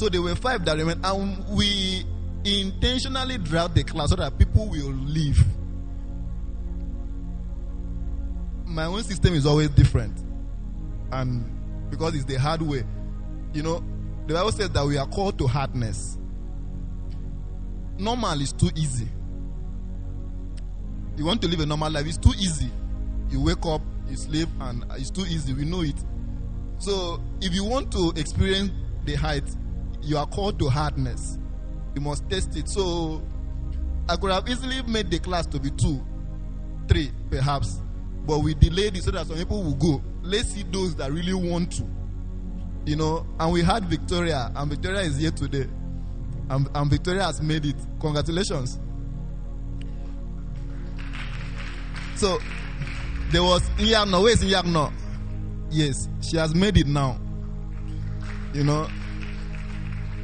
So there were five that remained, and we intentionally dragged the class so that people will leave. My own system is always different, and because it's the hard way, you know, the Bible says that we are called to hardness. Normal is too easy. You want to live a normal life, it's too easy. You wake up, you sleep, and it's too easy. We know it. So, if you want to experience the height, you are called to hardness. You must test it. So, I could have easily made the class to be two, three, perhaps, but we delayed it so that some people will go. Let's see those that really want to. You know, and we had Victoria, and Victoria is here today. And, and Victoria has made it. Congratulations. So, there was Nyagno. Where's Nyagno? Yes, she has made it now. You know,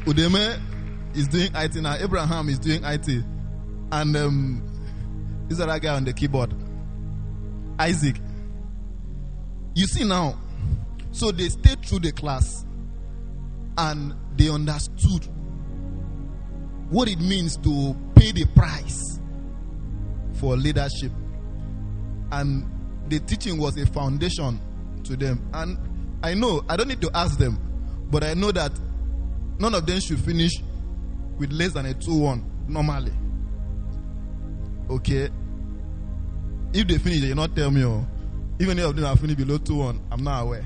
Udeme is doing IT now. Abraham is doing IT. And um, this other guy on the keyboard, Isaac. You see now, so they stayed through the class and they understood what it means to pay the price for leadership. And the teaching was a foundation to them. And I know, I don't need to ask them, but I know that none of them should finish with less than a 2 1 normally. Okay? If they finish, they not tell me. Oh, even if of them are finished below 2 1, I'm not aware.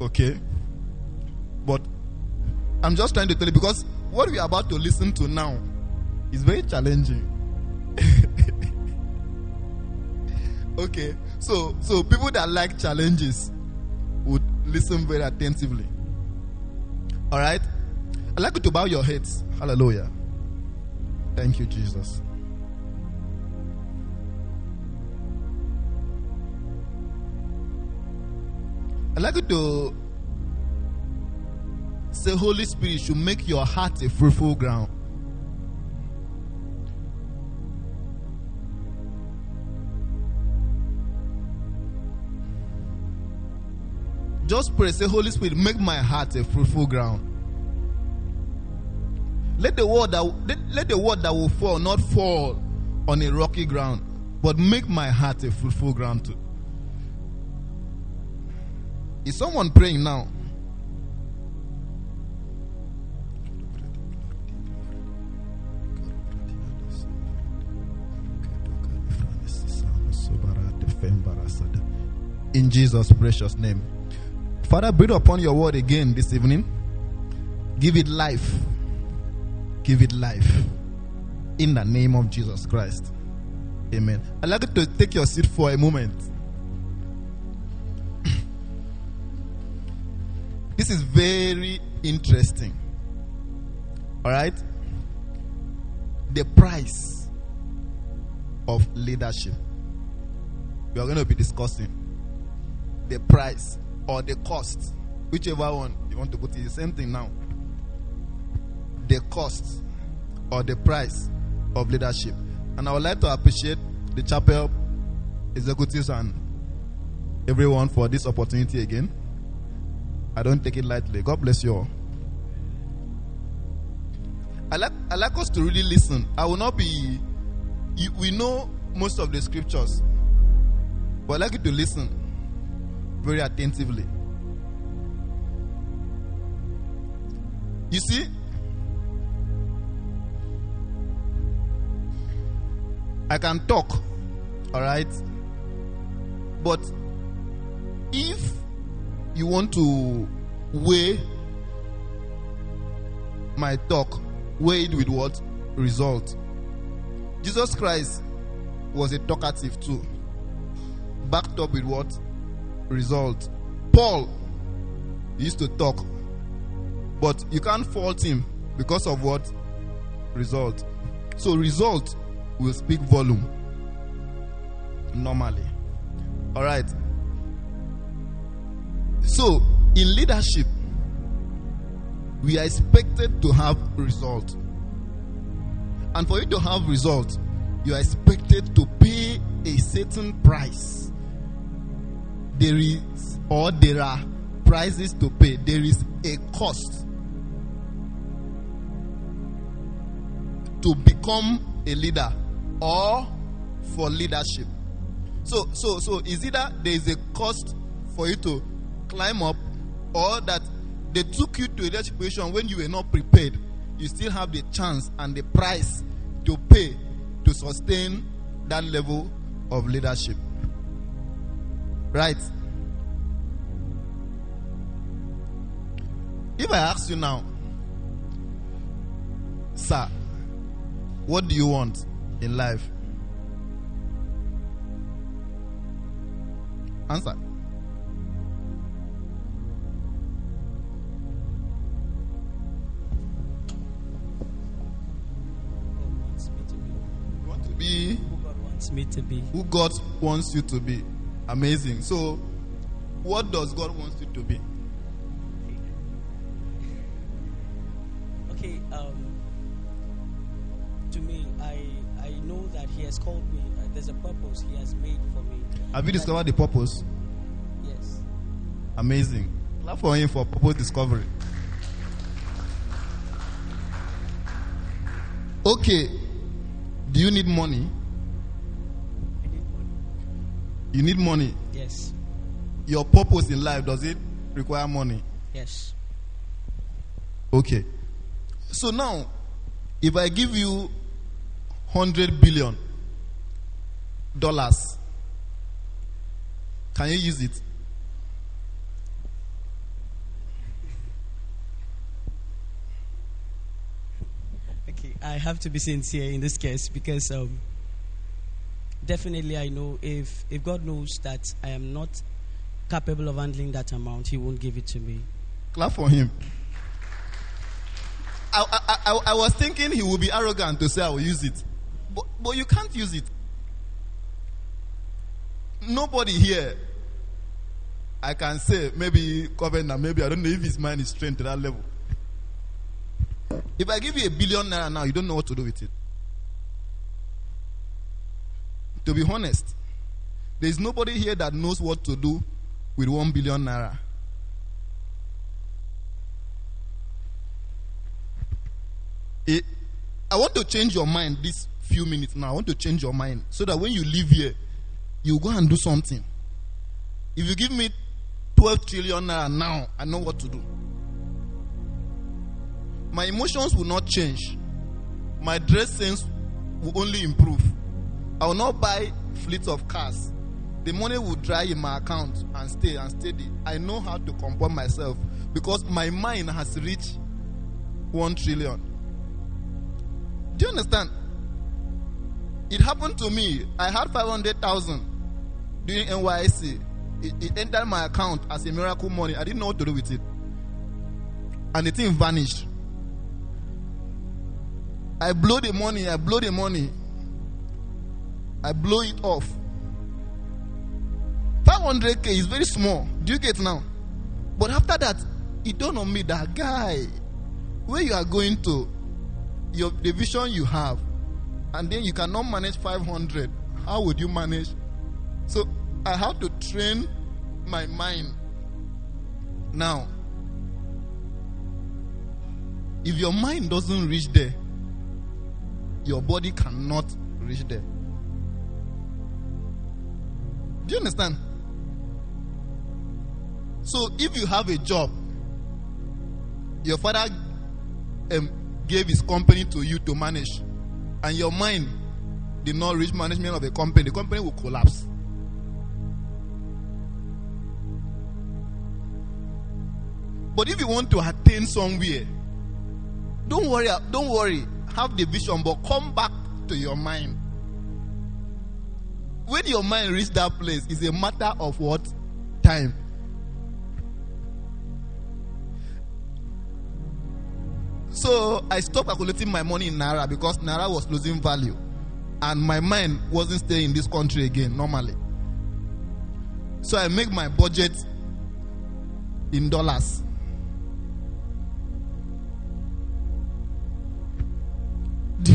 Okay? But I'm just trying to tell you because what we are about to listen to now is very challenging. okay, so so people that like challenges would listen very attentively. All right, I'd like you to bow your heads. Hallelujah. Thank you, Jesus. I'd like you to say, Holy Spirit should make your heart a fruitful ground. Just pray, say, Holy Spirit, make my heart a fruitful ground. Let the word that let, let the word that will fall not fall on a rocky ground, but make my heart a fruitful ground too. Is someone praying now? In Jesus' precious name. Father, breathe upon your word again this evening. Give it life. Give it life. In the name of Jesus Christ. Amen. I'd like you to take your seat for a moment. this is very interesting. All right? The price of leadership. We are going to be discussing the price or the cost, whichever one you want to put it, the same thing now. The cost or the price of leadership. And I would like to appreciate the chapel executives and everyone for this opportunity again. I don't take it lightly. God bless you all. I like, I like us to really listen. I will not be, we know most of the scriptures, but I'd like you to listen very attentively. You see, I can talk, all right? But if you want to weigh my talk, weigh it with what? Result. Jesus Christ was a talkative too. Backed up with what? Result. Paul used to talk, but you can't fault him because of what? Result. So, result will speak volume normally. All right. So, in leadership, we are expected to have result. And for you to have result, you are expected to pay a certain price there is or there are prices to pay. There is a cost to become a leader or for leadership. So so so is either there is a cost for you to climb up or that they took you to a leadership position when you were not prepared. You still have the chance and the price to pay to sustain that level of leadership. Right? If I ask you now, sir, what do you want in life? Answer. God wants me to be. You want to be Who God wants me to be. who God wants you to be. Amazing. So, what does God want you to be? Okay, um, to me, I I know that He has called me. Uh, there's a purpose He has made for me. Have you discovered the purpose? Yes. Amazing. Clap for him for purpose discovery. Okay. Do you need money? I need money. You need money. Yes. Your purpose in life, does it require money? Yes. Okay. So now, if I give you 100 billion dollars, can you use it? Okay, I have to be sincere in this case because um, definitely I know if if God knows that I am not capable of handling that amount, He won't give it to me. Clap for him. I, I, I, I was thinking he would be arrogant to say I will use it. But, but you can't use it. Nobody here, I can say, maybe Covenant, maybe I don't know if his mind is trained to that level. If I give you a billion naira now, you don't know what to do with it. To be honest, there is nobody here that knows what to do with one billion naira. It, I want to change your mind this few minutes now. I want to change your mind so that when you leave here, you go and do something. If you give me 12 trillion naira now, I know what to do. My emotions will not change. My dress sense will only improve. I will not buy fleets of cars. The money will dry in my account and stay and steady. I know how to comport myself because my mind has reached 1 trillion. Do you understand? It happened to me. I had 500,000 during NYSC. It, it entered my account as a miracle money. I didn't know what to do with it. And the thing vanished. I blow the money, I blow the money. I blow it off. 500k is very small. Do you get now? But after that, it dawned on me that guy, where you are going to, your the vision you have, and then you cannot manage 500. How would you manage? So I have to train my mind. Now, if your mind doesn't reach there, your body cannot reach there. Do you understand? So if you have a job, your father um, gave his company to you to manage, and your mind did not reach management of the company, the company will collapse. But if you want to attain somewhere, don't worry, don't worry. Have the vision, but come back to your mind. When your mind reaches that place, it's a matter of what? Time. So I stopped calculating my money in Naira because Naira was losing value. And my mind wasn't staying in this country again normally. So I make my budget in dollars. Do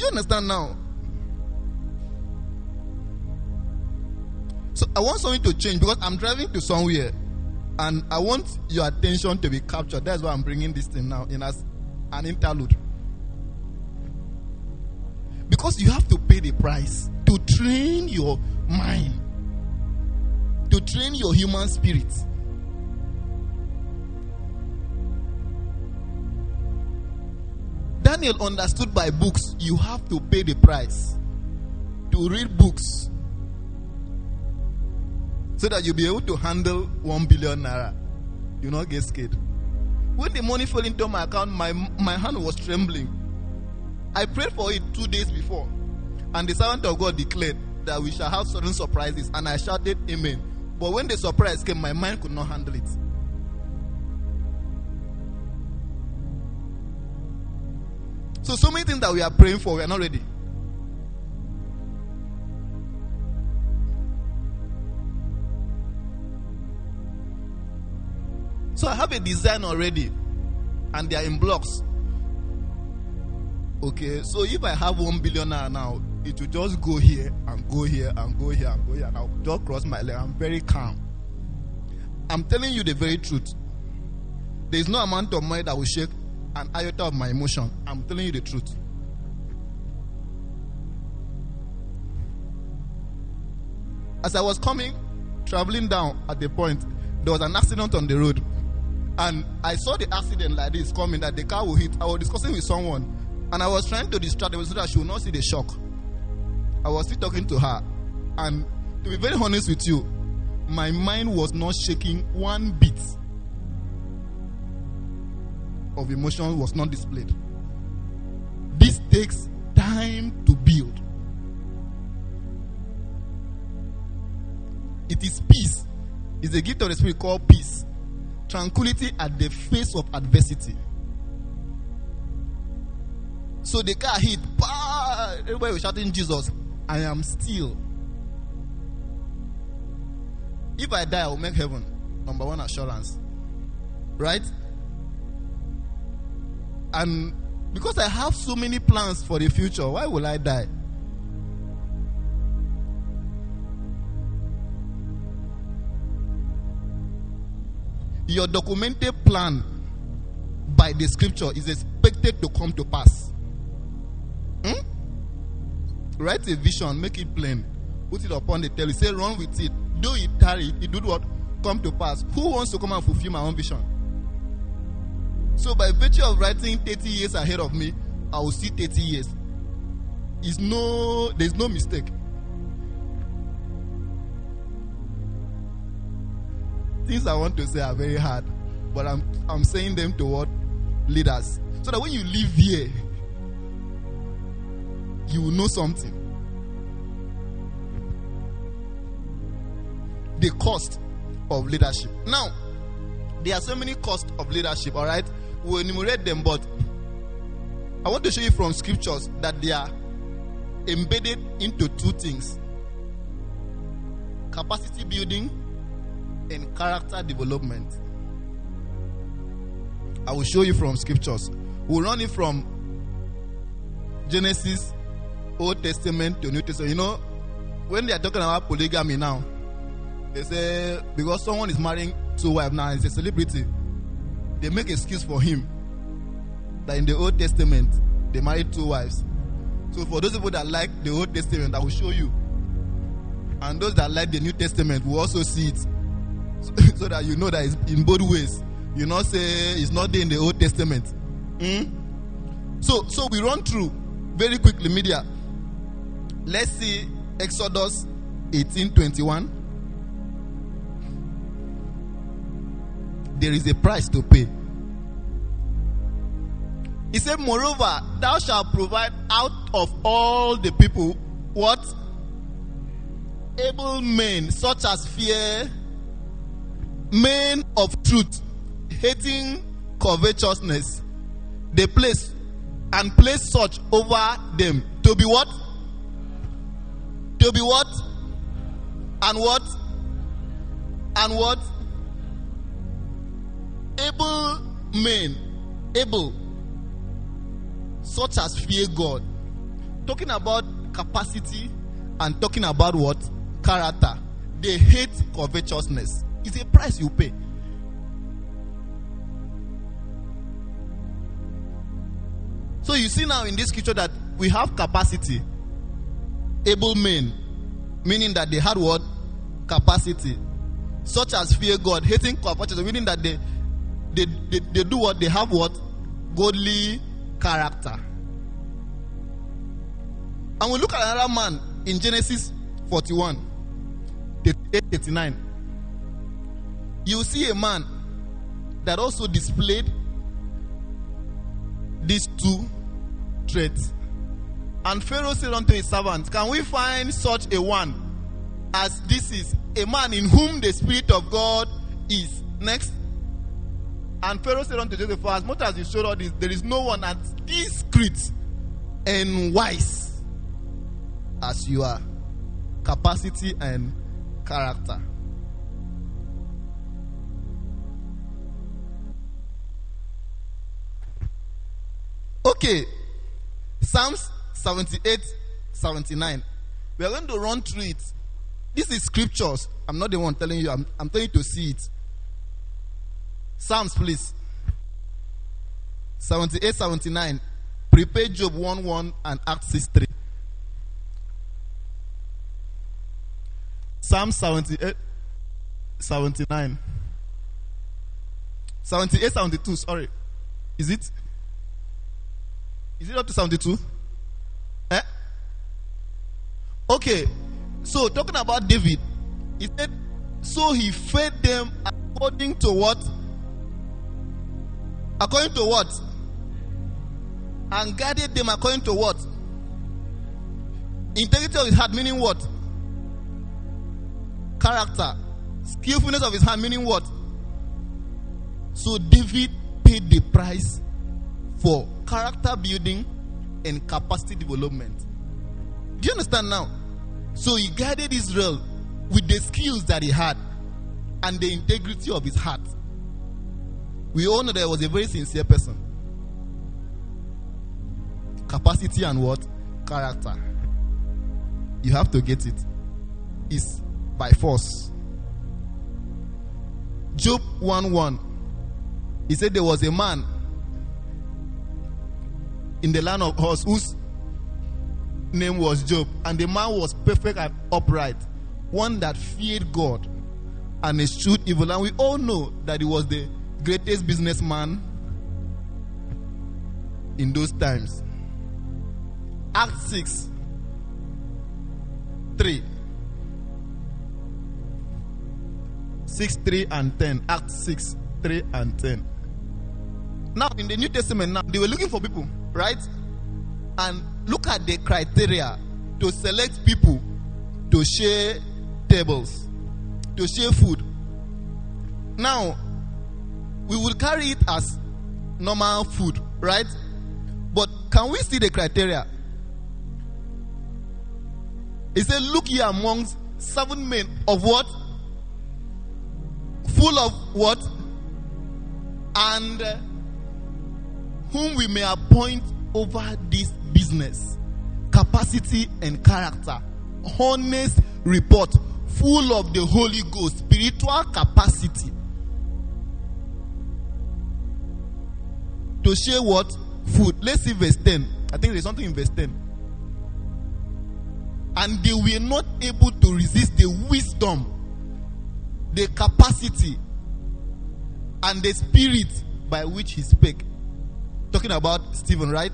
you understand now? So I want something to change because I'm driving to somewhere and I want your attention to be captured. That's why I'm bringing this thing now in as an interlude. Because you have to pay the price to train your mind, to train your human spirit. Daniel understood by books, you have to pay the price to read books so that you'll be able to handle one billion naira. You not get scared. When the money fell into my account, my, my hand was trembling. I prayed for it two days before, and the servant of God declared that we shall have certain surprises, and I shouted amen. But when the surprise came, my mind could not handle it. So, so many things that we are praying for, we are not ready. So I have a design already, and they are in blocks. Okay, so if I have one billion now, it will just go here and go here and go here and go here, and I'll just cross my leg. I'm very calm. I'm telling you the very truth. There is no amount of money that will shake an iota of my emotion. I'm telling you the truth. As I was coming, traveling down at the point, there was an accident on the road. And I saw the accident like this coming that the car will hit. I was discussing with someone and I was trying to distract her so that she would not see the shock. I was still talking to her. And to be very honest with you, my mind was not shaking one bit of emotion was not displayed. This takes time to build. It is peace. It's a gift of the Spirit called peace. Tranquility at the face of adversity. So the car hit. Bah! Everybody was shouting, Jesus, I am still. If I die, I will make heaven. Number one assurance. Right? And because I have so many plans for the future, why will I die? Your documented plan by the scripture is expected to come to pass. Hmm? Write a vision, make it plain, put it upon the table, say, run with it. Do it tarry, it do what? Come to pass. Who wants to come and fulfill my own vision? So, by virtue of writing 30 years ahead of me, I will see 30 years. Is no, there's no mistake. Things I want to say are very hard, but I'm I'm saying them to what leaders, so that when you leave here, you will know something. The cost of leadership. Now, there are so many costs of leadership, all right? We'll enumerate them, but I want to show you from scriptures that they are embedded into two things capacity building and character development. I will show you from scriptures. We'll run it from Genesis, Old Testament to New Testament. You know, when they are talking about polygamy now, they say because someone is marrying two wives now, he's a celebrity, they make excuse for him. That in the Old Testament, they married two wives. So for those people that like the Old Testament, I will show you. And those that like the New Testament will also see it. So, that you know that it's in both ways. You not say it's not there in the Old Testament. Hmm? So so we run through very quickly media. Let's see Exodus 18:21. There is a price to pay. He said, Moreover, thou shalt provide out of all the people what? Able men, such as fear, men of truth, hating covetousness. They place and place such over them to be what? To be what? And what? And what? Able men, able, such as fear God. Talking about capacity and talking about what? Character. They hate covetousness. It's a price you pay. So you see now in this scripture that we have capacity able men, meaning that they had what? Capacity. Such as fear God, hating covetousness, meaning that they, they, they, they do what? They have what? Godly character. And we look at another man in Genesis 41, 38, 39. You see a man that also displayed these two traits. And Pharaoh said unto his servants, Can we find such a one as this is a man in whom the Spirit of God is? Next. And Pharaoh said unto Joseph, As much as you showed all this, there is no one as discreet and wise as you are. Capacity and character. Okay. Psalms 78, 79. We are going to run through it. This is scriptures. I'm not the one telling you, I'm, I'm telling you to see it. Psalms, please. 78, 79. Prepare Job 1 1 and Acts 6 3. Psalm 78, 79. 78, 72, sorry. Is it? Is it up to 72? Eh? Okay. So talking about David, he said, so he fed them according to what? According to what? And guided them according to what? Integrity of his heart, meaning what? Character. Skillfulness of his hand, meaning what? So David paid the price for character building and capacity development. Do you understand now? So he guided Israel with the skills that he had and the integrity of his heart. We all know that he was a very sincere person. Capacity and what? Character. You have to get it. It's by force. Job 1 1. He said there was a man in the land of Uz whose name was Job, and the man was perfect and upright, one that feared God and eschewed evil. And we all know that he was the greatest businessman in those times. Act 6 3 6 3 and 10 act 6 3 and 10 now in the new testament now they were looking for people right? And look at the criteria to select people to share tables to share food. Now we will carry it as normal food right? But can we see the criteria? He said look here amongst seven men of what? Full of what? And whom we may appoint over this business. Capacity and character. Honest report. Full of the holy ghost. Spiritual capacity. To share what? Food. Let's see verse 10 i think there's something in verse 10 and they were not able to resist the wisdom the capacity and the spirit by which he spake talking about Stephen, right?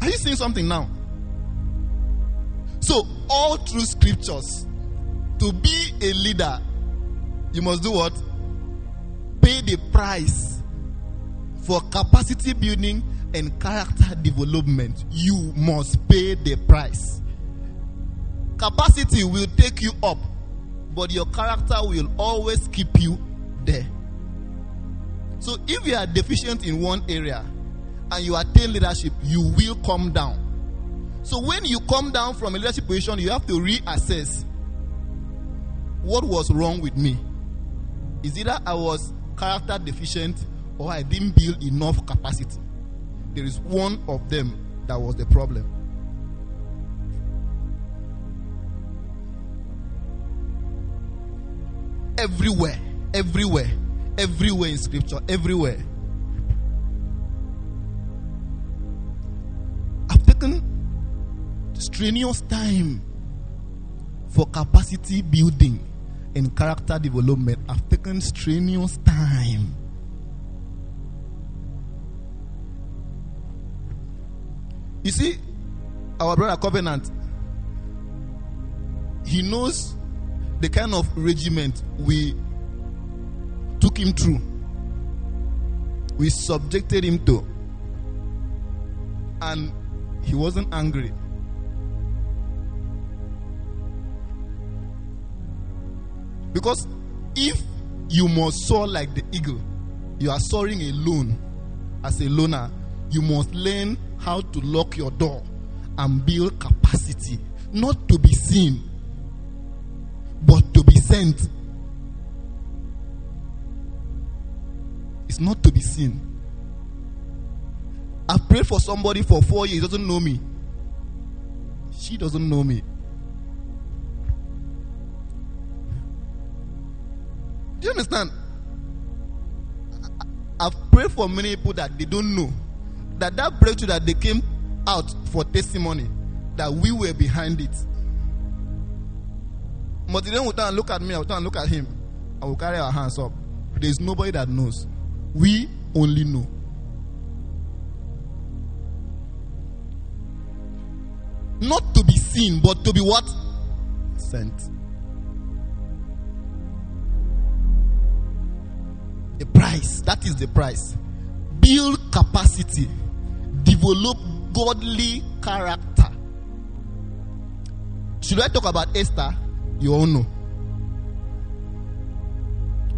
Are you seeing something now? So, all through scriptures, to be a leader, you must do what? Pay the price for capacity building and character development. You must pay the price. Capacity will take you up, but your character will always keep you there. So if you are deficient in one area and you attain leadership, you will come down. So when you come down from a leadership position, you have to reassess what was wrong with me. Is either I was character deficient or I didn't build enough capacity. There is one of them that was the problem. Everywhere, everywhere Everywhere in scripture, everywhere. I've taken strenuous time for capacity building and character development. I've taken strenuous time. You see, our brother Covenant, he knows the kind of regiment we took him through, we subjected him to, and he wasn't angry. Because if you must soar like the eagle, you are soaring alone as a loner, you must learn how to lock your door and build capacity, not to be seen, but to be sent. Seen. I've prayed for somebody for four years, doesn't know me. She doesn't know me. Do you understand? I've prayed for many people that they don't know that that breakthrough that they came out for testimony that we were behind it. But will turn look at me, I will look at him, and we'll carry our hands up. There's nobody that knows. We only know. Not to be seen, but to be what? Sent. The price. That is the price. Build capacity. Develop godly character. Should I talk about Esther? You all know.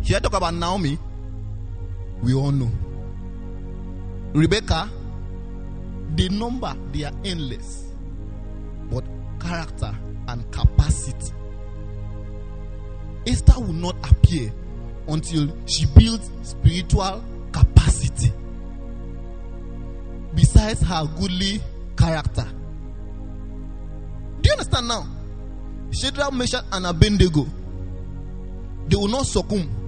Should I talk about Naomi? We all know. Rebecca, the number, they are endless. But character and capacity. Esther will not appear until she builds spiritual capacity. Besides her goodly character. Do you understand now? Shadrach, Meshach, and Abednego, they will not succumb.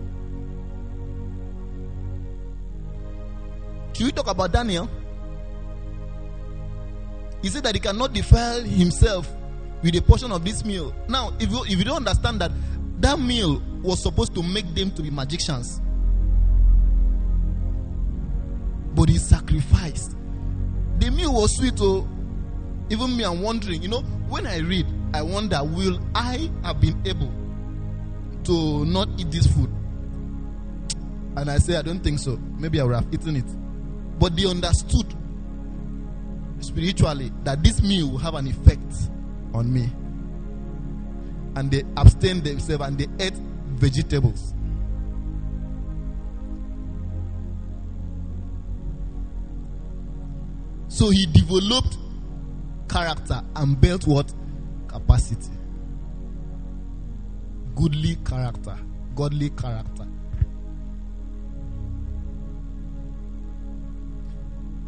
Should we talk about Daniel? He said that he cannot defile himself with a portion of this meal. Now, if you, if you don't understand that that meal was supposed to make them to be magicians, but he sacrificed. The meal was sweet, oh. Even me, I'm wondering, you know, when I read, I wonder, will I have been able to not eat this food? And I say, I don't think so. Maybe I would have eaten it. But they understood spiritually that this meal will have an effect on me. And they abstained themselves and they ate vegetables. So he developed character and built what? Capacity. Goodly character. Godly character.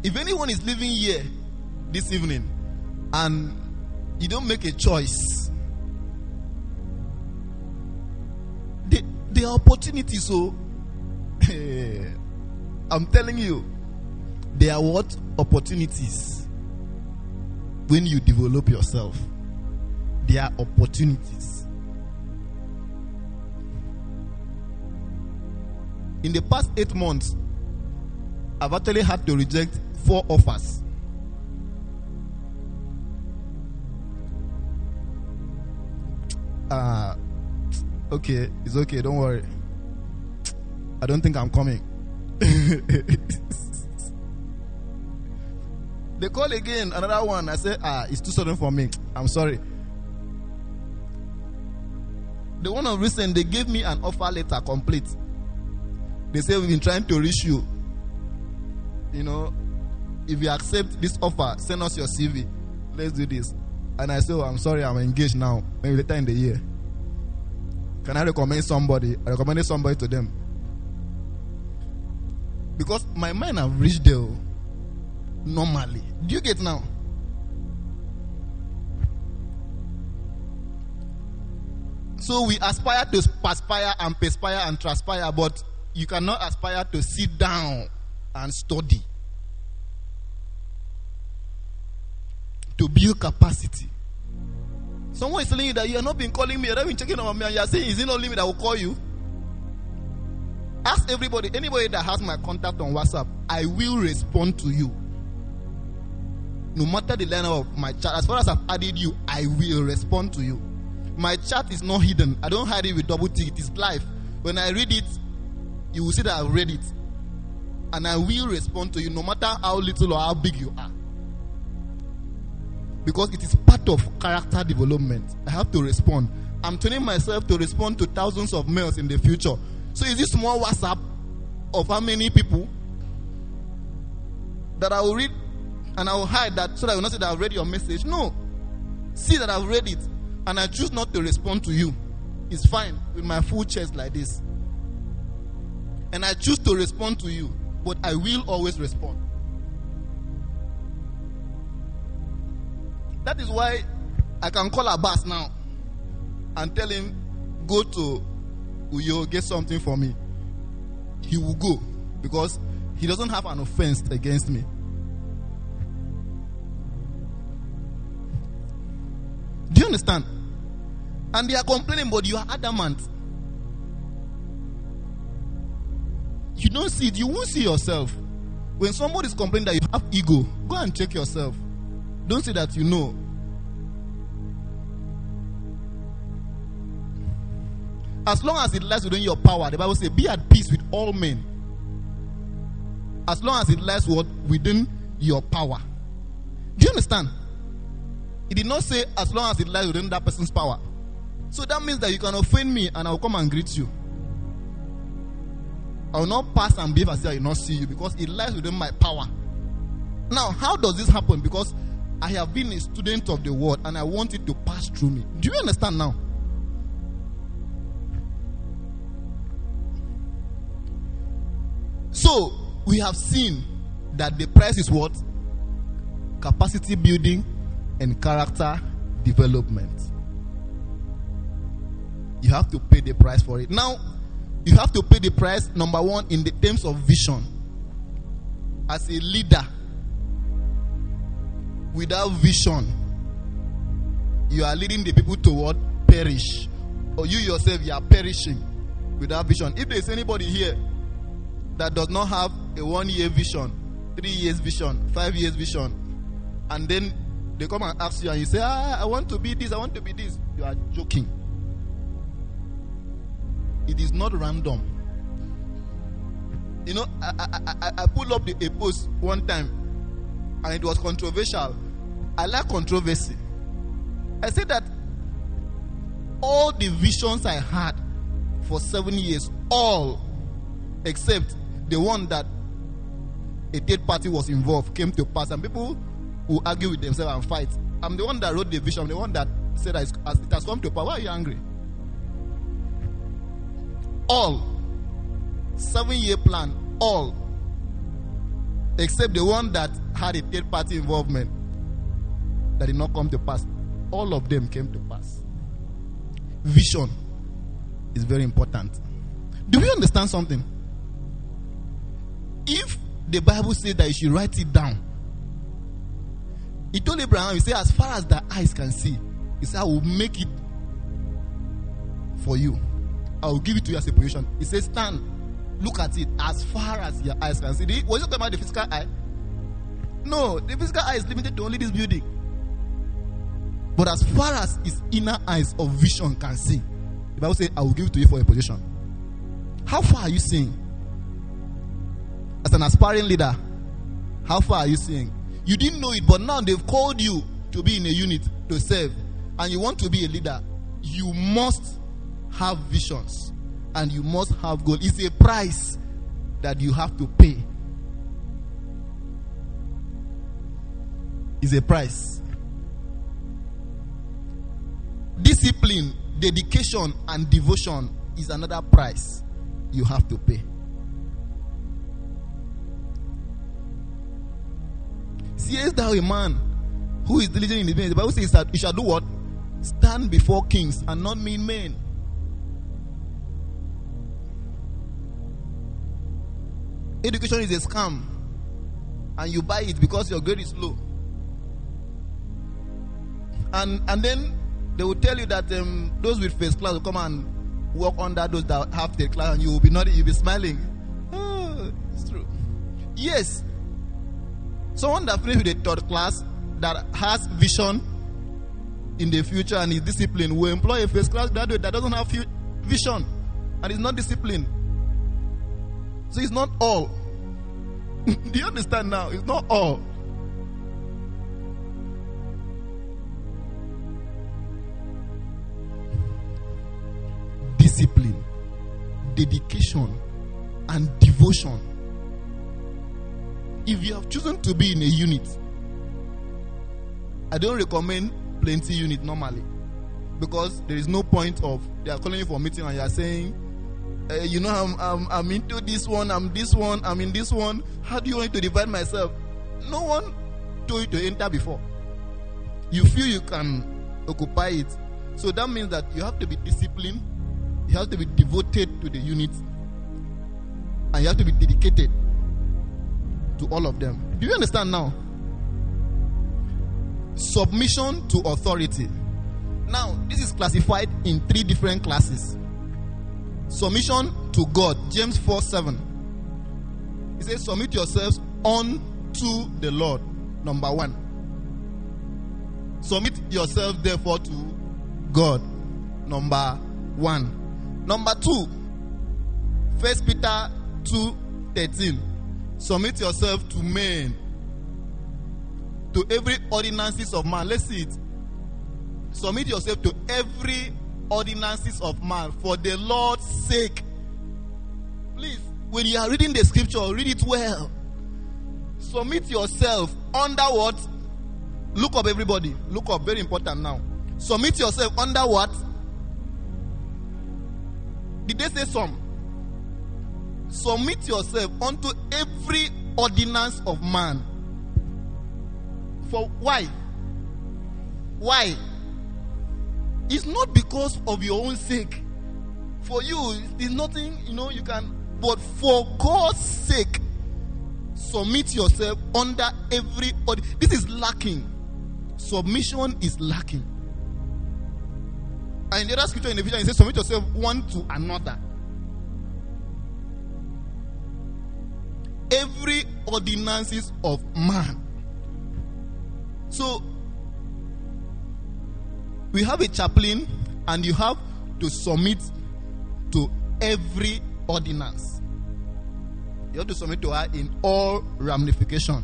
If anyone is living here this evening and you don't make a choice, the, the opportunity, so I'm telling you, there are what opportunities when you develop yourself. There are opportunities. In the past eight months, I've actually had to reject four offers. Uh, okay, it's okay, don't worry. I don't think I'm coming. they call again, another one. I say, ah, it's too sudden for me. I'm sorry. The one of recent, they gave me an offer letter complete. They say we've been trying to reach you. You know, if you accept this offer, send us your CV. Let's do this. And I said, oh, I'm sorry, I'm engaged now. Maybe later in the year. Can I recommend somebody? I recommended somebody to them. Because my mind have reached there oh, normally. Do you get now? So we aspire to perspire and perspire and transpire, but you cannot aspire to sit down and study. To build capacity. Someone is telling you that you have not been calling me, you have been checking on me, and you are saying, Is it only me that will call you? Ask everybody, anybody that has my contact on WhatsApp, I will respond to you. No matter the length of my chat, as far as I've added you, I will respond to you. My chat is not hidden. I don't hide it with double tick. It is live. When I read it, you will see that I've read it. And I will respond to you no matter how little or how big you are. Because it is part of character development. I have to respond. I'm training myself to respond to thousands of mails in the future. So is this small WhatsApp of how many people that I will read and I will hide that so that I will not say that I've read your message? No. See that I've read it and I choose not to respond to you. It's fine with my full chest like this. And I choose to respond to you, but I will always respond. That is why I can call Abbas now and tell him, go to Uyo, get something for me. He will go because he doesn't have an offense against me. Do you understand? And they are complaining, but you are adamant. You don't see it, you won't see yourself. When somebody is complaining that you have ego, go and check yourself. Don't say that you know. As long as it lies within your power, the Bible says, be at peace with all men. As long as it lies within your power. Do you understand? It did not say as long as it lies within that person's power. So that means that you can offend me and I will come and greet you. I will not pass and behave as if I will not see you because it lies within my power. Now, how does this happen? Because I have been a student of the word and I want it to pass through me. Do you understand now? So, we have seen that the price is what? Capacity building and character development. You have to pay the price for it. Now, you have to pay the price, number one, in the terms of vision. As a leader, without vision, you are leading the people toward perish. Or you yourself, you are perishing without vision. If there's anybody here that does not have a one year vision, three years vision, five years vision, and then they come and ask you and you say, ah, I want to be this, I want to be this, you are joking. It is not random. You know, I, I, I, I pulled up the, a post one time and it was controversial. I like controversy. I said that all the visions I had for seven years, all except the one that a third party was involved, came to pass. And people who argue with themselves and fight. I'm the one that wrote the vision, I'm the one that said that it has come to pass. Why are you angry? all seven year plan, all except the one that had a third party involvement that did not come to pass. All of them came to pass. Vision is very important. Do we understand something? If the Bible says that you should write it down, he told Abraham, he said, as far as the eyes can see, he said, I will make it for you. I will give it to you as a position. He says, Stand, look at it as far as your eyes can see. Was he talking about the physical eye? No, the physical eye is limited to only this building. But as far as his inner eyes of vision can see, the Bible says, I will give it to you for a position. How far are you seeing? As an aspiring leader, how far are you seeing? You didn't know it, but now they've called you to be in a unit to serve, and you want to be a leader. You must have visions and you must have goals. It's a price that you have to pay. It's a price. Discipline, dedication, and devotion is another price you have to pay. Seest thou a man who is diligent in the business? The Bible says that he shall do what? Stand before kings and not mean men. Education is a scam, and you buy it because your grade is low. And and then they will tell you that um, those with first class will come and walk under those that have third class, and you will be not, you'll be smiling. Oh, it's true. Yes, someone that finished with a third class that has vision in the future and is disciplined will employ a first class graduate that doesn't have vision and is not disciplined. So it's not all. Do you understand now? It's not all. Discipline, dedication, and devotion. If you have chosen to be in a unit, I don't recommend plenty unit normally because there is no point of they are calling you for a meeting and you are saying uh, you know I'm, I'm, I'm into this one i'm this one i'm in this one. How do you want to divide myself? No one told you to enter before. You feel you can occupy it. So that means that you have to be disciplined. You have to be devoted to the unit. And you have to be dedicated to all of them. Do you understand now? Submission to authority. Now, this is classified in three different classes. Submission to God, James 4 7. He says, Submit yourselves unto the Lord, number one. Submit yourself, therefore, to God, number one. Number two. First Peter 2 13. Submit yourself to men to every ordinances of man. Let's see it. Submit yourself to every ordinances of man for the Lord's sake. Please, when you are reading the scripture, read it well. Submit yourself under what? Look up, everybody. Look up, very important now. Submit yourself under what? Did they say some? Submit yourself unto every ordinance of man for why? Why? It's not because of your own sake. For you, there's nothing, you know, you can, but for God's sake, submit yourself under every order. This is lacking. Submission is lacking. And in the other scripture in the vision, it says, submit yourself one to another. Every ordinances of man so, we have a chaplain, and you have to submit to every ordinance. You have to submit to her in all ramification.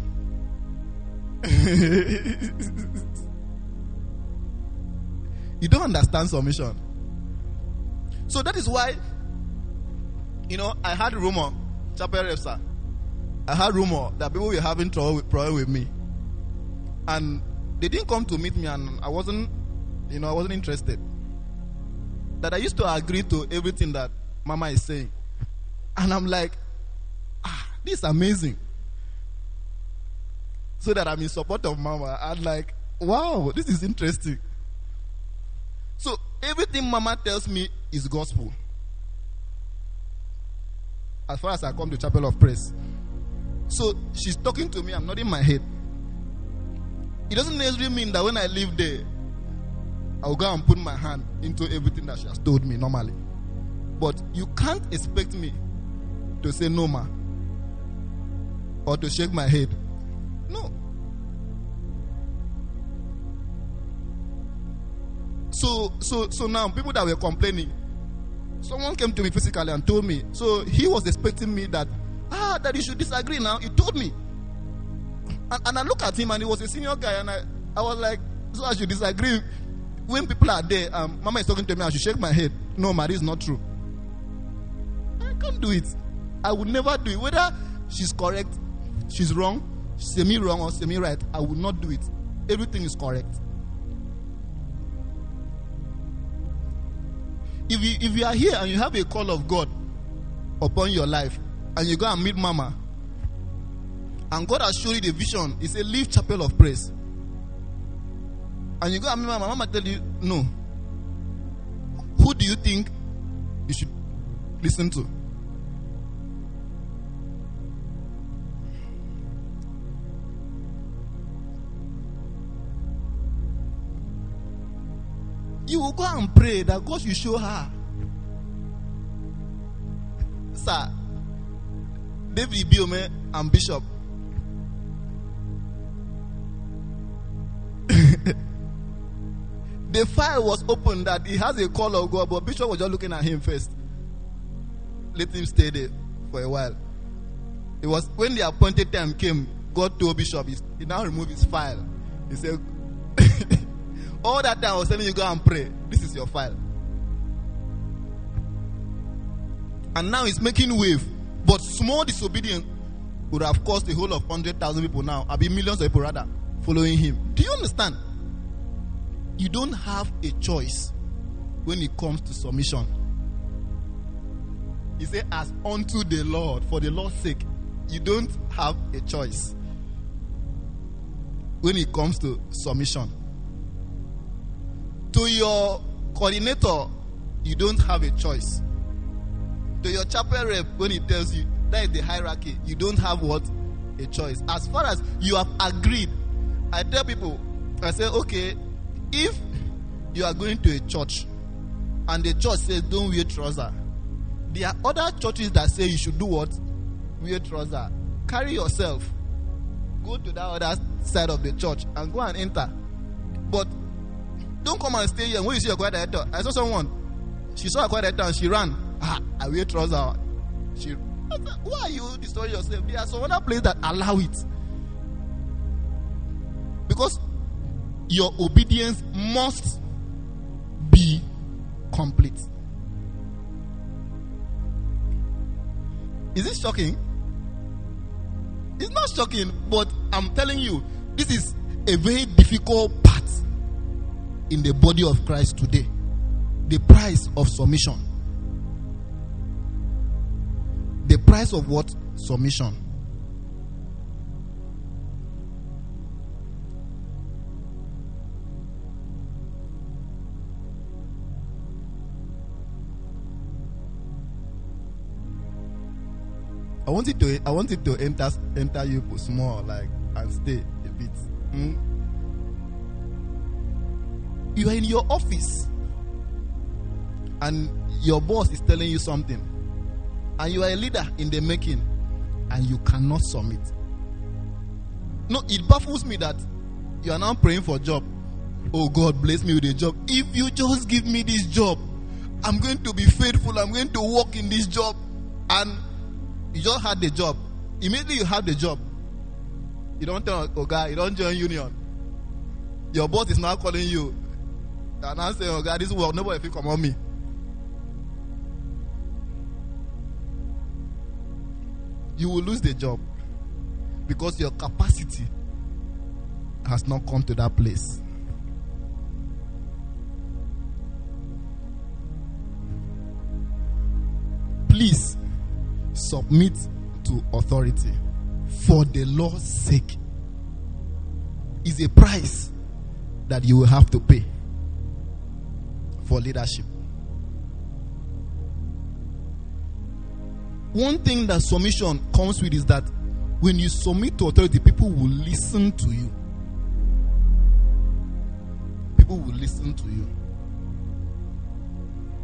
you don't understand submission. So that is why, you know, I had rumor, Chapel Repsa, I had rumor that people were having trouble with, problem with me and they didn't come to meet me and I wasn't you know I wasn't interested. That I used to agree to everything that mama is saying. And I'm like ah this is amazing. So that I'm in support of mama I'm like wow this is interesting. So everything mama tells me is gospel. As far as I come to chapel of praise. So she's talking to me I'm nodding my head. It doesn't necessarily mean that when I leave there, I'll go and put my hand into everything that she has told me normally. But you can't expect me to say no, ma, or to shake my head. No. So, so, so now people that were complaining, someone came to me physically and told me. So he was expecting me that, ah, that you should disagree now. He told me. And, and I look at him and he was a senior guy and I, I was like, so I should disagree. When people are there, um, Mama is talking to me, I should shake my head. No, Marie is not true. I can't do it. I would never do it. Whether she's correct, she's wrong, semi wrong or semi right, I will not do it. Everything is correct. If you, if you are here and you have a call of God upon your life and you go and meet Mama, and God has shown you the vision. He a Leave chapel of praise. And you go and my mama tell you, No. Who do you think you should listen to? you will go and pray that God should show her. Sir, David Ibiyeomie and Bishop. the file was open that he has a call of God, but Bishop was just looking at him first. Let him stay there for a while. It was when the appointed time came, God told Bishop, he now removed his file. He said, All that time I was telling you, go and pray. This is your file. And now he's making wave. But small disobedience would have caused a whole of 100,000 people now, I be millions of people rather, following him. Do you understand? You don't have a choice when it comes to submission. He said, As unto the Lord, for the Lord's sake, you don't have a choice when it comes to submission. To your coordinator, you don't have a choice. To your chapel rep, when he tells you that is the hierarchy, you don't have what? A choice. As far as you have agreed, I tell people, I say, okay, if you are going to a church and the church says don't wear trouser, there are other churches that say you should do what? Wear trouser. Carry yourself. Go to that other side of the church and go and enter. But don't come and stay here. When you see a choir director, I saw someone. She saw a choir director and she ran. Ah, I wear trouser. She. Why are you destroying yourself? There are some other places that allow it. Because your obedience must be complete. Is it shocking? It's not shocking, but I'm telling you, this is a very difficult part in the body of Christ today. The price of submission. The price of what? Submission. I wanted to I wanted to enter enter you small like and stay a bit. Hmm? You are in your office and your boss is telling you something, and you are a leader in the making, and you cannot submit. No, it baffles me that you are now praying for a job. Oh God, bless me with a job. If you just give me this job, I'm going to be faithful. I'm going to work in this job, and you just had the job. Immediately you have the job. You don't tell God, you don't join union. Your boss is now calling you. And I say, God, this work, nobody will come on me. You will lose the job because your capacity has not come to that place. Please submit to authority for the Lord's sake is a price that you will have to pay for leadership. One thing that submission comes with is that when you submit to authority, people will listen to you. People will listen to you.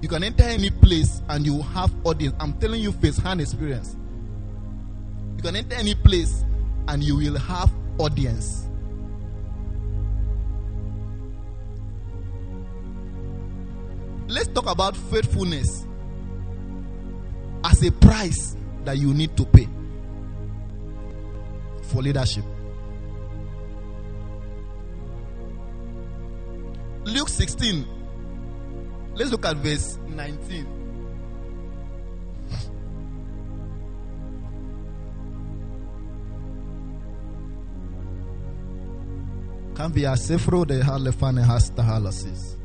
You can enter any place and you have audience. I'm telling you first hand experience. You can enter any place and you will have audience. Let's talk about faithfulness as a price that you need to pay for leadership. Luke 16 Let's look at verse 19. Kan vi asefro de halefane hastahalasis.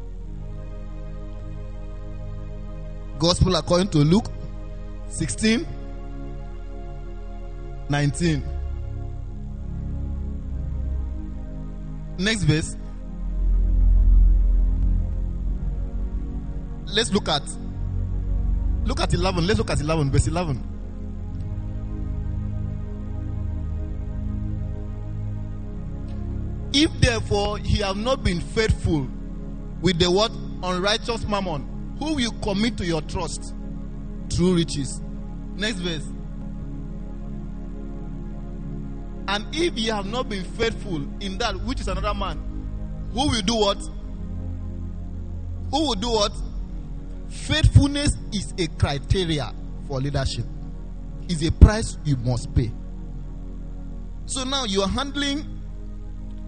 Gospel according to Luke 16 19. Next verse. Let's look at look at 11 let's look at 11 verse 11 if therefore he have not been faithful with the what unrighteous mammon, who will commit to your trust true riches. Next verse. And if ye have not been faithful in that which is another man, who will do what? Who will do what? Faithfulness is a criteria for leadership. Is a price you must pay. So now you are handling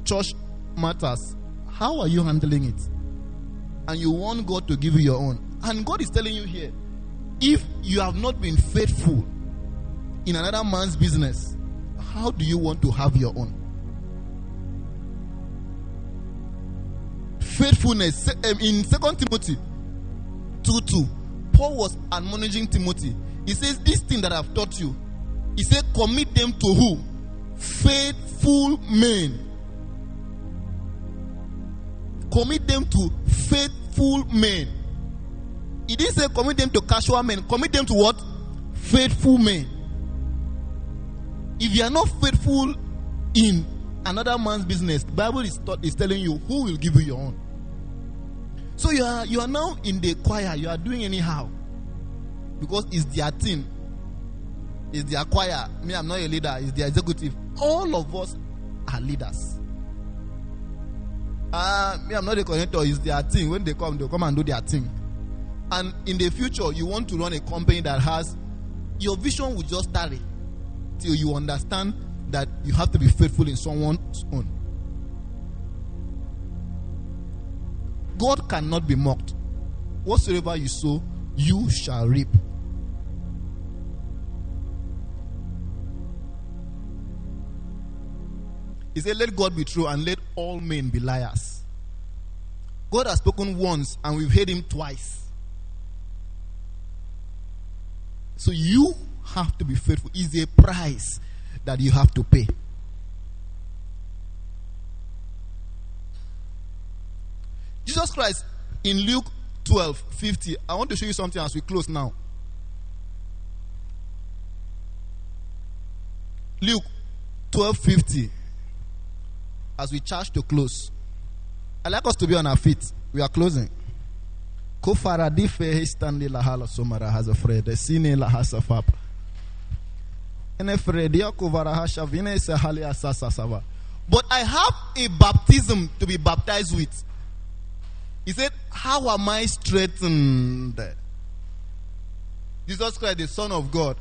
church matters. How are you handling it? And you want God to give you your own. And God is telling you here if you have not been faithful in another man's business, how do you want to have your own? Faithfulness um, in Second Timothy 2 2, Paul was admonishing Timothy. He says, This thing that I've taught you, he said, commit them to who? Faithful men. Commit them to faithful men. He didn't say commit them to casual men. Commit them to what? Faithful men. If you are not faithful in another man's business, Bible is, is telling you who will give you your own. So you are you are now in the choir. You are doing anyhow because it's their team. It's their choir. Me, I'm not a leader. It's the executive. All of us are leaders. Uh, me, I'm not a coordinator. It's their team. When they come, they come and do their thing. And in the future, you want to run a company that has your vision will just tarry till you understand that you have to be faithful in someone's own. God cannot be mocked. Whatsoever you sow, you shall reap. He said, Let God be true and let all men be liars. God has spoken once and we've heard him twice. So you have to be faithful. Is a price that you have to pay. Jesus Christ in Luke 12 50. I want to show you something as we close now. Luke 12 50. As we charge to close. i like us to be on our feet. We are closing. Kofara dife stanley la hala somara has a fred. Sine la hasa fap. Ene fredia kovara hasha vine se hali asasa. But I have a baptism to be baptized with. He said, How am I strengthened? Jesus Christ, the Son of God.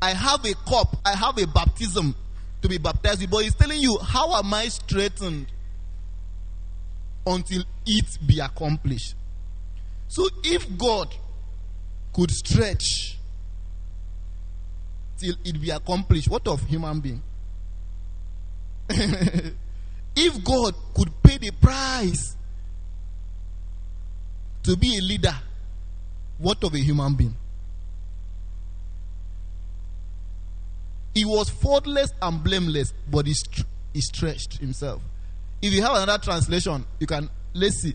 I have a cup, I have a baptism to be baptized with. But he's telling you, How am I strengthened? until it be accomplished. So if God could stretch till it be accomplished, what of human being? if God could pay the price to be a leader, what of a human being? He was faultless and blameless, but he, he stretched himself. If you have another translation, you can let's see.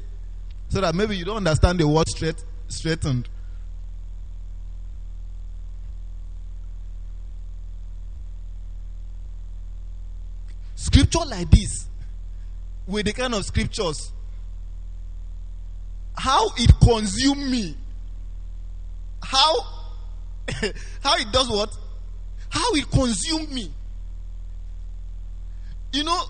So that maybe you don't understand the word straight straightened. Scripture like this, with the kind of scriptures, how it consume me, how how it does what, how it consume me. You know,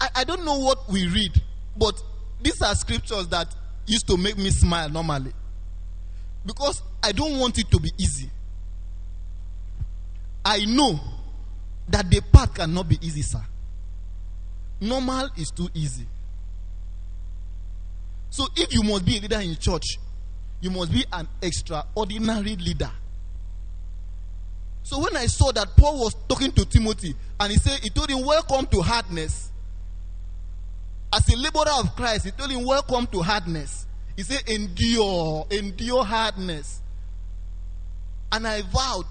I, I don't know what we read, but these are scriptures that used to make me smile normally. Because I don't want it to be easy. I know that the path cannot be easy, sir. Normal is too easy. So if you must be a leader in church, you must be an extraordinary leader. So when I saw that Paul was talking to Timothy and he said, he told him, Welcome to hardness. As a laborer of Christ, he told him, Welcome to hardness. He said, Endure, endure hardness. And I vowed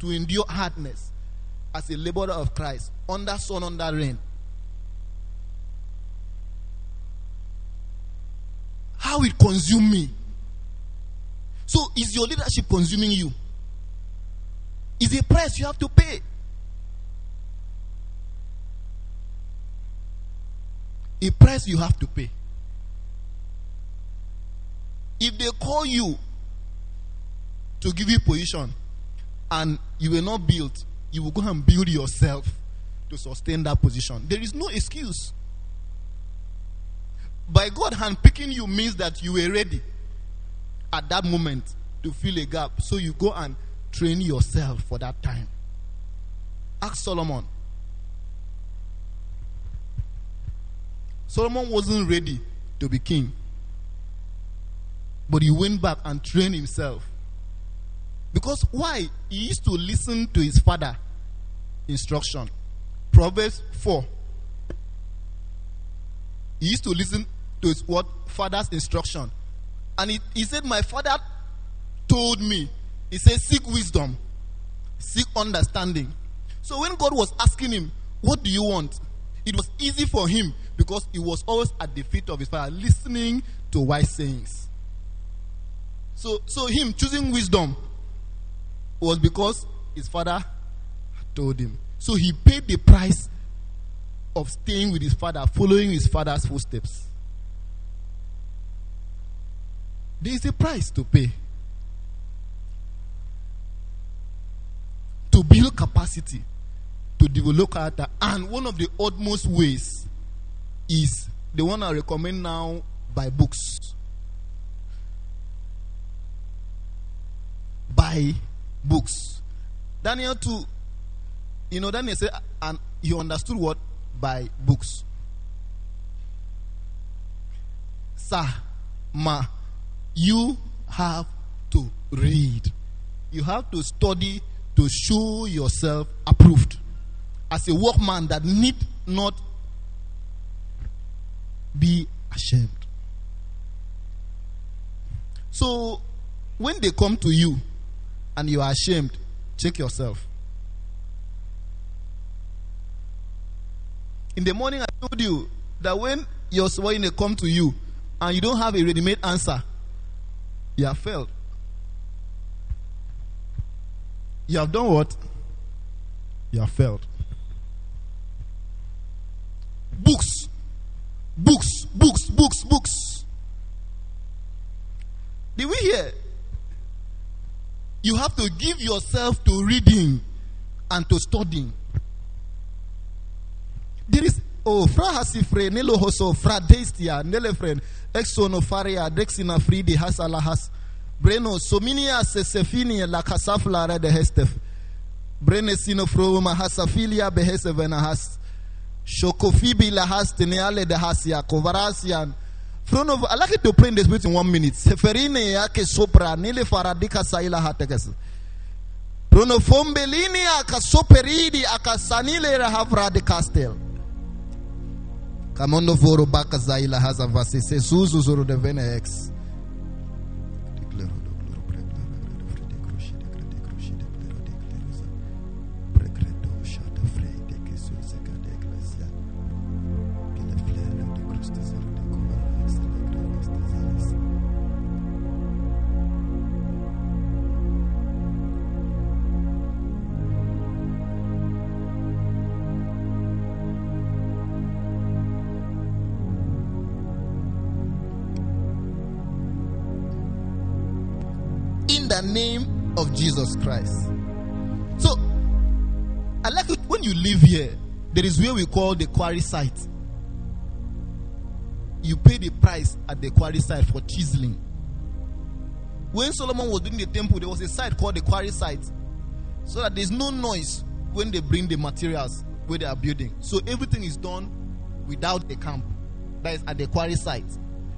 to endure hardness as a laborer of Christ, under sun, under rain. How it consumed me. So, is your leadership consuming you? Is a price you have to pay. a price you have to pay. If they call you to give you position and you were not built, you will go and build yourself to sustain that position. There is no excuse. By God handpicking you means that you were ready at that moment to fill a gap. So you go and train yourself for that time. Ask Solomon. Solomon wasn't ready to be king. But he went back and trained himself. Because why? He used to listen to his father instruction. Proverbs 4. He used to listen to his what father's instruction. And he, he said, My father told me, he said, seek wisdom, seek understanding. So when God was asking him, What do you want? It was easy for him because he was always at the feet of his father, listening to wise sayings. So, so him choosing wisdom was because his father told him. So he paid the price of staying with his father, following his father's footsteps. There is a price to pay. To build capacity, to develop character, and one of the utmost ways is the one I recommend now by books. By books. Daniel 2, you know, Daniel said, and he understood what? By books. Sir, ma, you have to read. You have to study to show yourself approved as a workman that need not be ashamed. So, when they come to you and you are ashamed, check yourself. In the morning, I told you that when your swine come to you and you don't have a ready-made answer, you have failed. You have done what? You have failed. Books. Books, books, books, books. Did we hear? You have to give yourself to reading and to studying. There is oh fra hasifre nelo hoso fra destia nele friend exono faria dexina fridi has breno sominia sesefini la red hestef brene hasafilia behese vena has shokofibi la has teneale de hasia kovarasian Front of, I to in the spirit in one minute. Seferine yake sopra nile faradika saila hatekes. Pronofombelini akasoperidi akasanile rahavra de castel. Kamondo foro baka zaila haza vasise suzu zuru de vene ex. The name of Jesus Christ. So, I like it when you live here, there is where we call the quarry site. You pay the price at the quarry site for chiseling. When Solomon was doing the temple, there was a site called the quarry site. So that there's no noise when they bring the materials where they are building. So everything is done without a camp. That is at the quarry site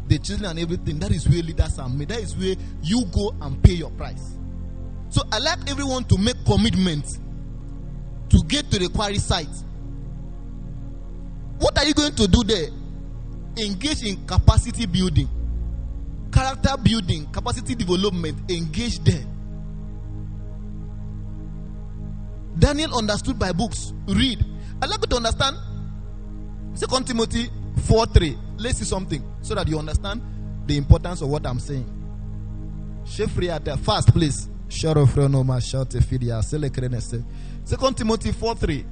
the children and everything. That is where leaders are made. That is where you go and pay your price. So I like everyone to make commitment to get to the quarry site. What are you going to do there? Engage in capacity building, character building, capacity development. Engage there. Daniel understood by books. Read. I'd like you to understand. Second Timothy 4 3. Let's see something so that you understand the importance of what I'm saying. Fast, please. Shorofrenoma, Shotefidia, Selecrenese. Second Timothy 4 3.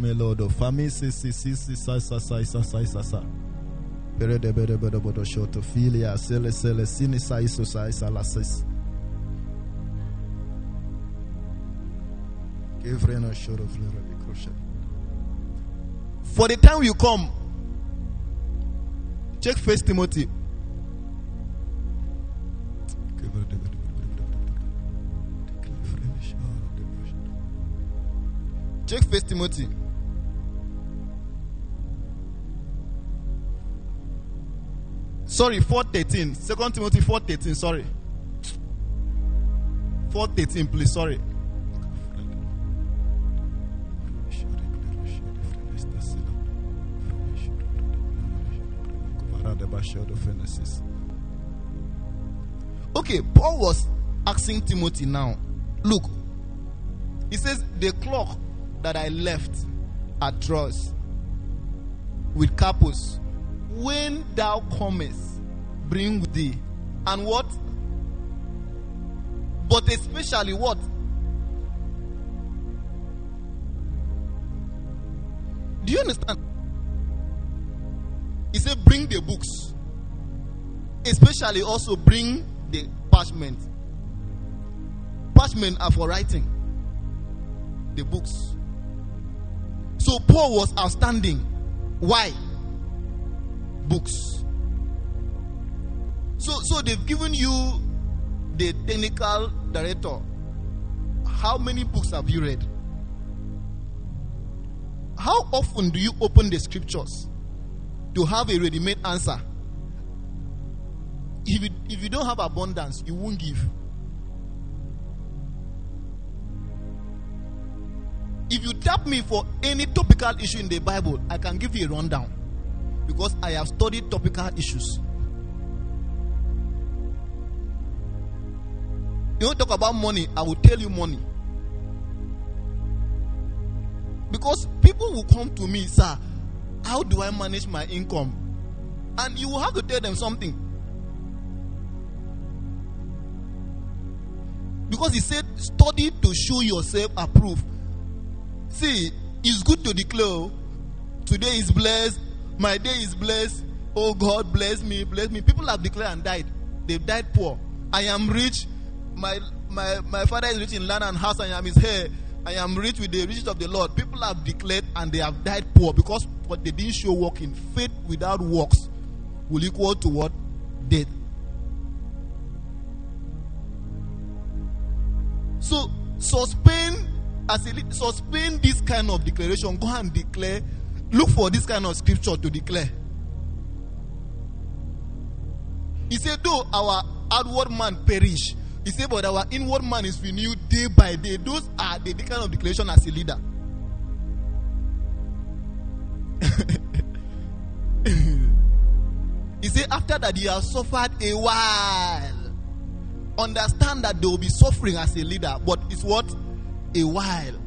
Melodo, Fami, Sisi, Sisi, Sa, Sa, Sa, Sa, Sa, Sa, Sa. Bere de bere bere bodo shoto filia sele sele sini sai so sai salasis. Kevrena shoro flora de crochet. For the time you come, check First Timothy. Check First Timothy. Sorry, 413. Second Timothy 413, sorry. 413, please, sorry. Okay, Paul was asking Timothy now. Look, he says, The clock that I left at Troas with Carpus, when thou comest, bring with thee. And what? But especially what? Do you understand? He said, Bring the books. Especially also bring the parchment. Parchment are for writing. The books. So Paul was outstanding. Why? Books. So so they've given you the technical director. How many books have you read? How often do you open the scriptures to have a ready-made answer? If you, if you don't have abundance, you won't give. If you tap me for any topical issue in the Bible, I can give you a rundown because I have studied topical issues. You to talk about money, I will tell you money. Because people will come to me, sir, how do I manage my income? And you will have to tell them something. Because he said, study to show yourself approved. See, it's good to declare, oh, today is blessed, my day is blessed. Oh God, bless me, bless me. People have declared and died. They've died poor. I am rich. My my my father is rich in land and house, and I am his heir. I am rich with the riches of the Lord. People have declared and they have died poor because what they didn't show work in faith without works will equal to what? Death. So suspend as a suspend this kind of declaration. Go and declare. Look for this kind of scripture to declare. He said, though our outward man perish, he said, but our inward man is renewed day by day. Those are the, the kind of declaration as a leader. he said, after that you have suffered a while, understand that there will be suffering as a leader, but it's what? A while.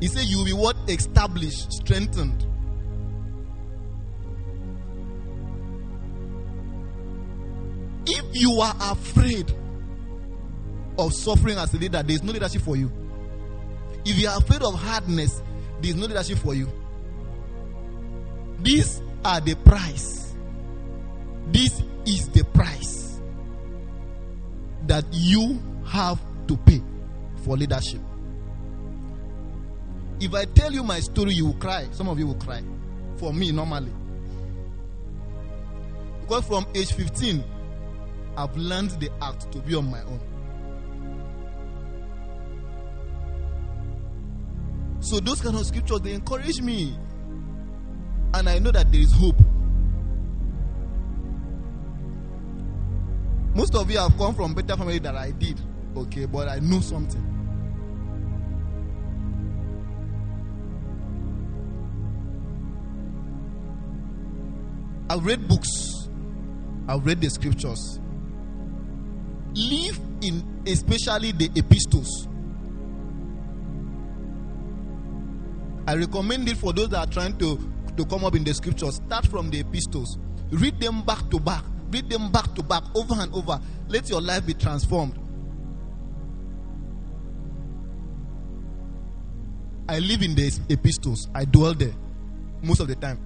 He said, You will be what? Established, strengthened. You are afraid of suffering as a leader, there is no leadership for you. If you are afraid of hardness, there is no leadership for you. These are the price. This is the price that you have to pay for leadership. If I tell you my story, you will cry. Some of you will cry. For me, normally. Because from age 15, I've learned the act to be on my own. So those kind of scriptures they encourage me. And I know that there is hope. Most of you have come from better family than I did. Okay, but I know something. I've read books. I've read the scriptures. Live in especially the epistles. I recommend it for those that are trying to, to come up in the scriptures. Start from the epistles. Read them back to back. Read them back to back, over and over. Let your life be transformed. I live in the epistles, I dwell there. most of the time.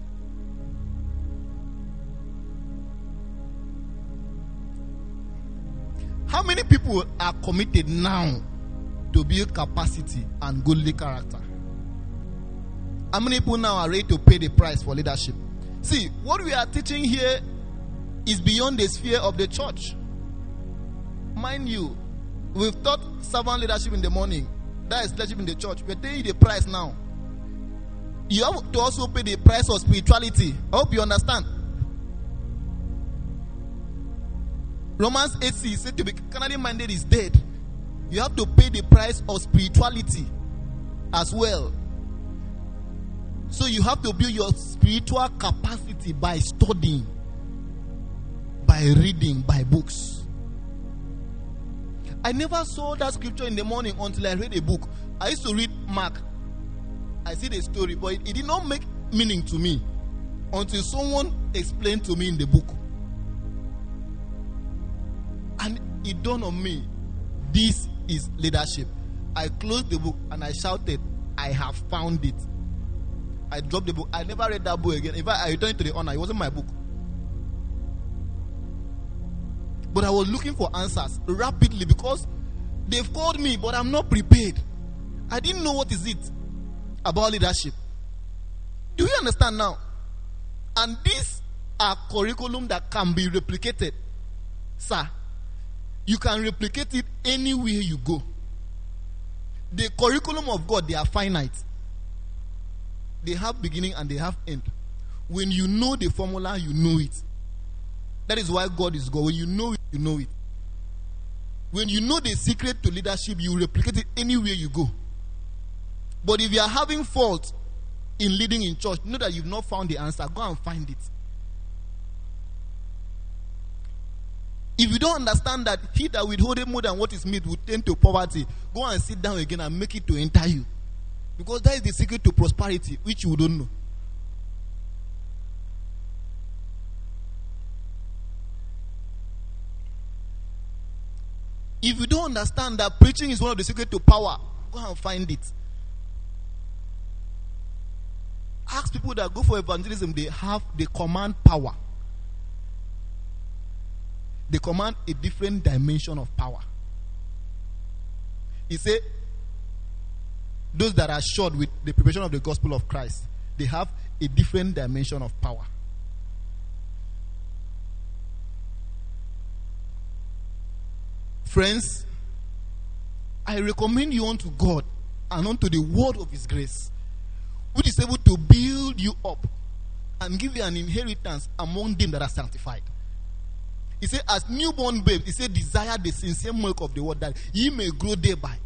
How many people are committed now to build capacity and godly character? How many people now are ready to pay the price for leadership? See, what we are teaching here is beyond the sphere of the church. Mind you, we've taught servant leadership in the morning. That is leadership in the church. We're telling you the price now. You have to also pay the price of spirituality. I hope you understand. Romans 8 6 said to be carnally minded is dead. You have to pay the price of spirituality as well. So you have to build your spiritual capacity by studying, by reading, by books. I never saw that scripture in the morning until I read a book. I used to read Mark. I see the story, but it, it did not make meaning to me until someone explained to me in the book. And it dawned on me this is leadership. I closed the book and I shouted, I have found it. I dropped the book. I never read that book again. In fact, I returned it to the owner. It wasn't my book. But I was looking for answers rapidly because they've called me, but I'm not prepared. I didn't know what is it about leadership. Do you understand now? And these are curriculum that can be replicated. Sir, you can replicate it anywhere you go. The curriculum of God, they are finite. They have beginning and they have end. When you know the formula, you know it. That is why God is God. When you know it, you know it. When you know the secret to leadership, you replicate it anywhere you go. But if you are having fault in leading in church, know that you've not found the answer. Go and find it. If you don't understand that he that withholdeth more than what is meet will tend to poverty, go and sit down again and make it to enter you. Because that is the secret to prosperity, which you don't know. If you don't understand that preaching is one of the secret to power, go and find it. Ask people that go for evangelism, they have they command power. They command a different dimension of power. He said, those that are short with the preparation of the gospel of Christ, they have a different dimension of power. Friends, I recommend you unto God and unto the word of His grace, which is able to build you up and give you an inheritance among them that are sanctified. He said, as newborn babes, he said, desire the sincere milk of the word that ye may grow thereby.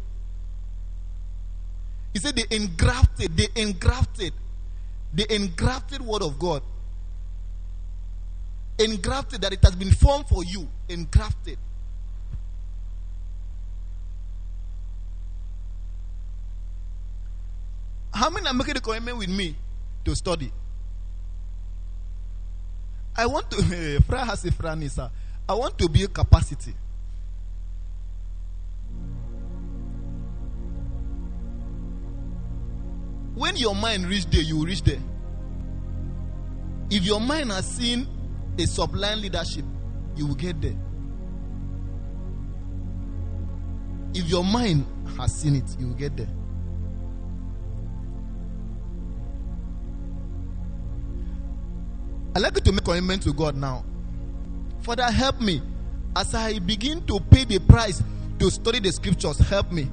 He said, the engrafted, the engrafted, the engrafted word of God. Engrafted, that it has been formed for you. Engrafted. How many are making the commitment with me to study? I want to, eh, Fra has a Franisa. I want to build capacity. When your mind reach there, you will reach there. If your mind has seen a sublime leadership, you will get there. If your mind has seen it, you will get there. I'd like you to make a commitment to God now. Father, help me as I begin to pay the price to study the scriptures. Help me.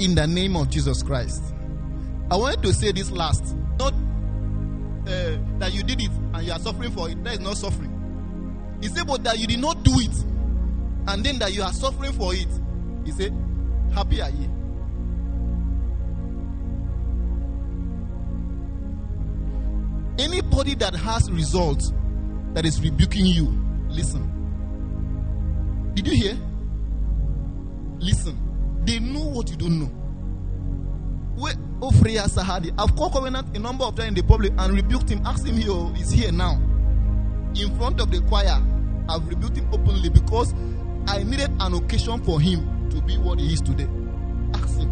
In the name of Jesus Christ. I wanted to say this last. Not uh, that you did it and you are suffering for it. That is not suffering. He said, but that you did not do it and then that you are suffering for it. He said, happy are ye. Anybody that has results that is rebuking you, listen. Did you hear? Listen They know what you don't know. Ofreya Sahadi, I've called Covenant a number of times in the public and rebuked him, asked him, here, he's here now. In front of the choir, I've rebuked him openly because I needed an occasion for him to be what he is today. Ask him.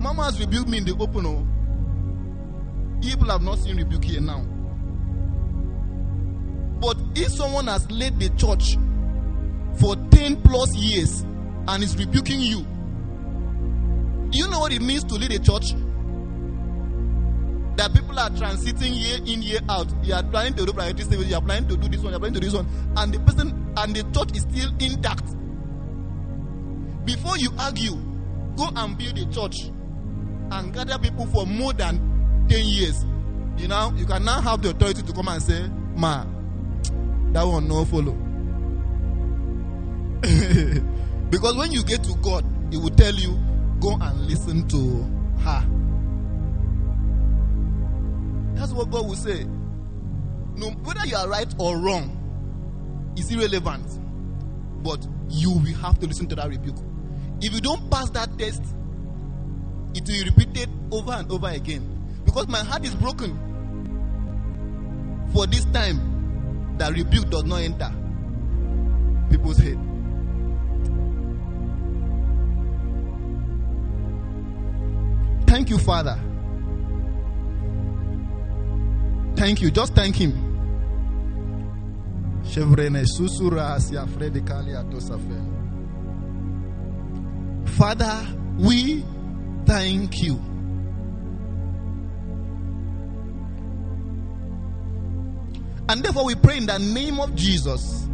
Mama has rebuked me in the open. Oh. People have not seen rebuke here now. But if someone has led the church for 10 plus years and is rebuking you, do you know what it means to lead a church? That people are transiting year in, year out. You are planning to do priority service, you are planning to do this one, you are planning to do this one, and the person and the church is still intact. Before you argue, go and build a church and gather people for more than 10 years. You know, you can now have the authority to come and say, Ma, that one no follow. because when you get to God, He will tell you, go and listen to her. That's what God will say. No, whether you are right or wrong is irrelevant. But you will have to listen to that rebuke. If you don't pass that test, it will be repeated over and over again. Because my heart is broken for this time that rebuke does not enter people's head. Thank you, Father. Thank you. Just thank Him. Father, we thank you. And therefore, we pray in the name of Jesus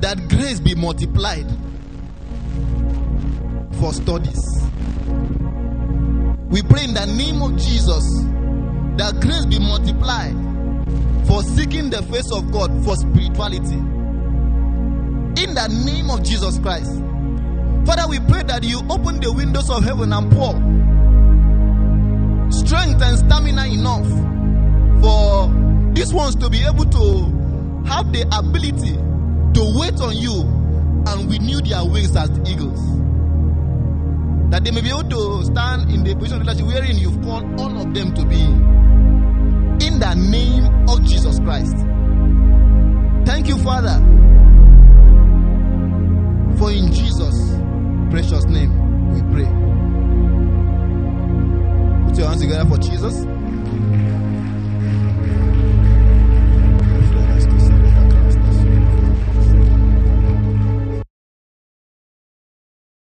that grace be multiplied for studies. We pray in the name of Jesus that grace be multiplied for seeking the face of God for spirituality. In the name of Jesus Christ. Father, we pray that you open the windows of heaven and pour strength and stamina enough for these ones to be able to have the ability to wait on you and renew their wings as the eagles. That they may be able to stand in the position of leadership wherein you've called all of them to be. In the name of Jesus Christ. Thank you, Father. For in Jesus' precious name we pray. Put your hands together for Jesus.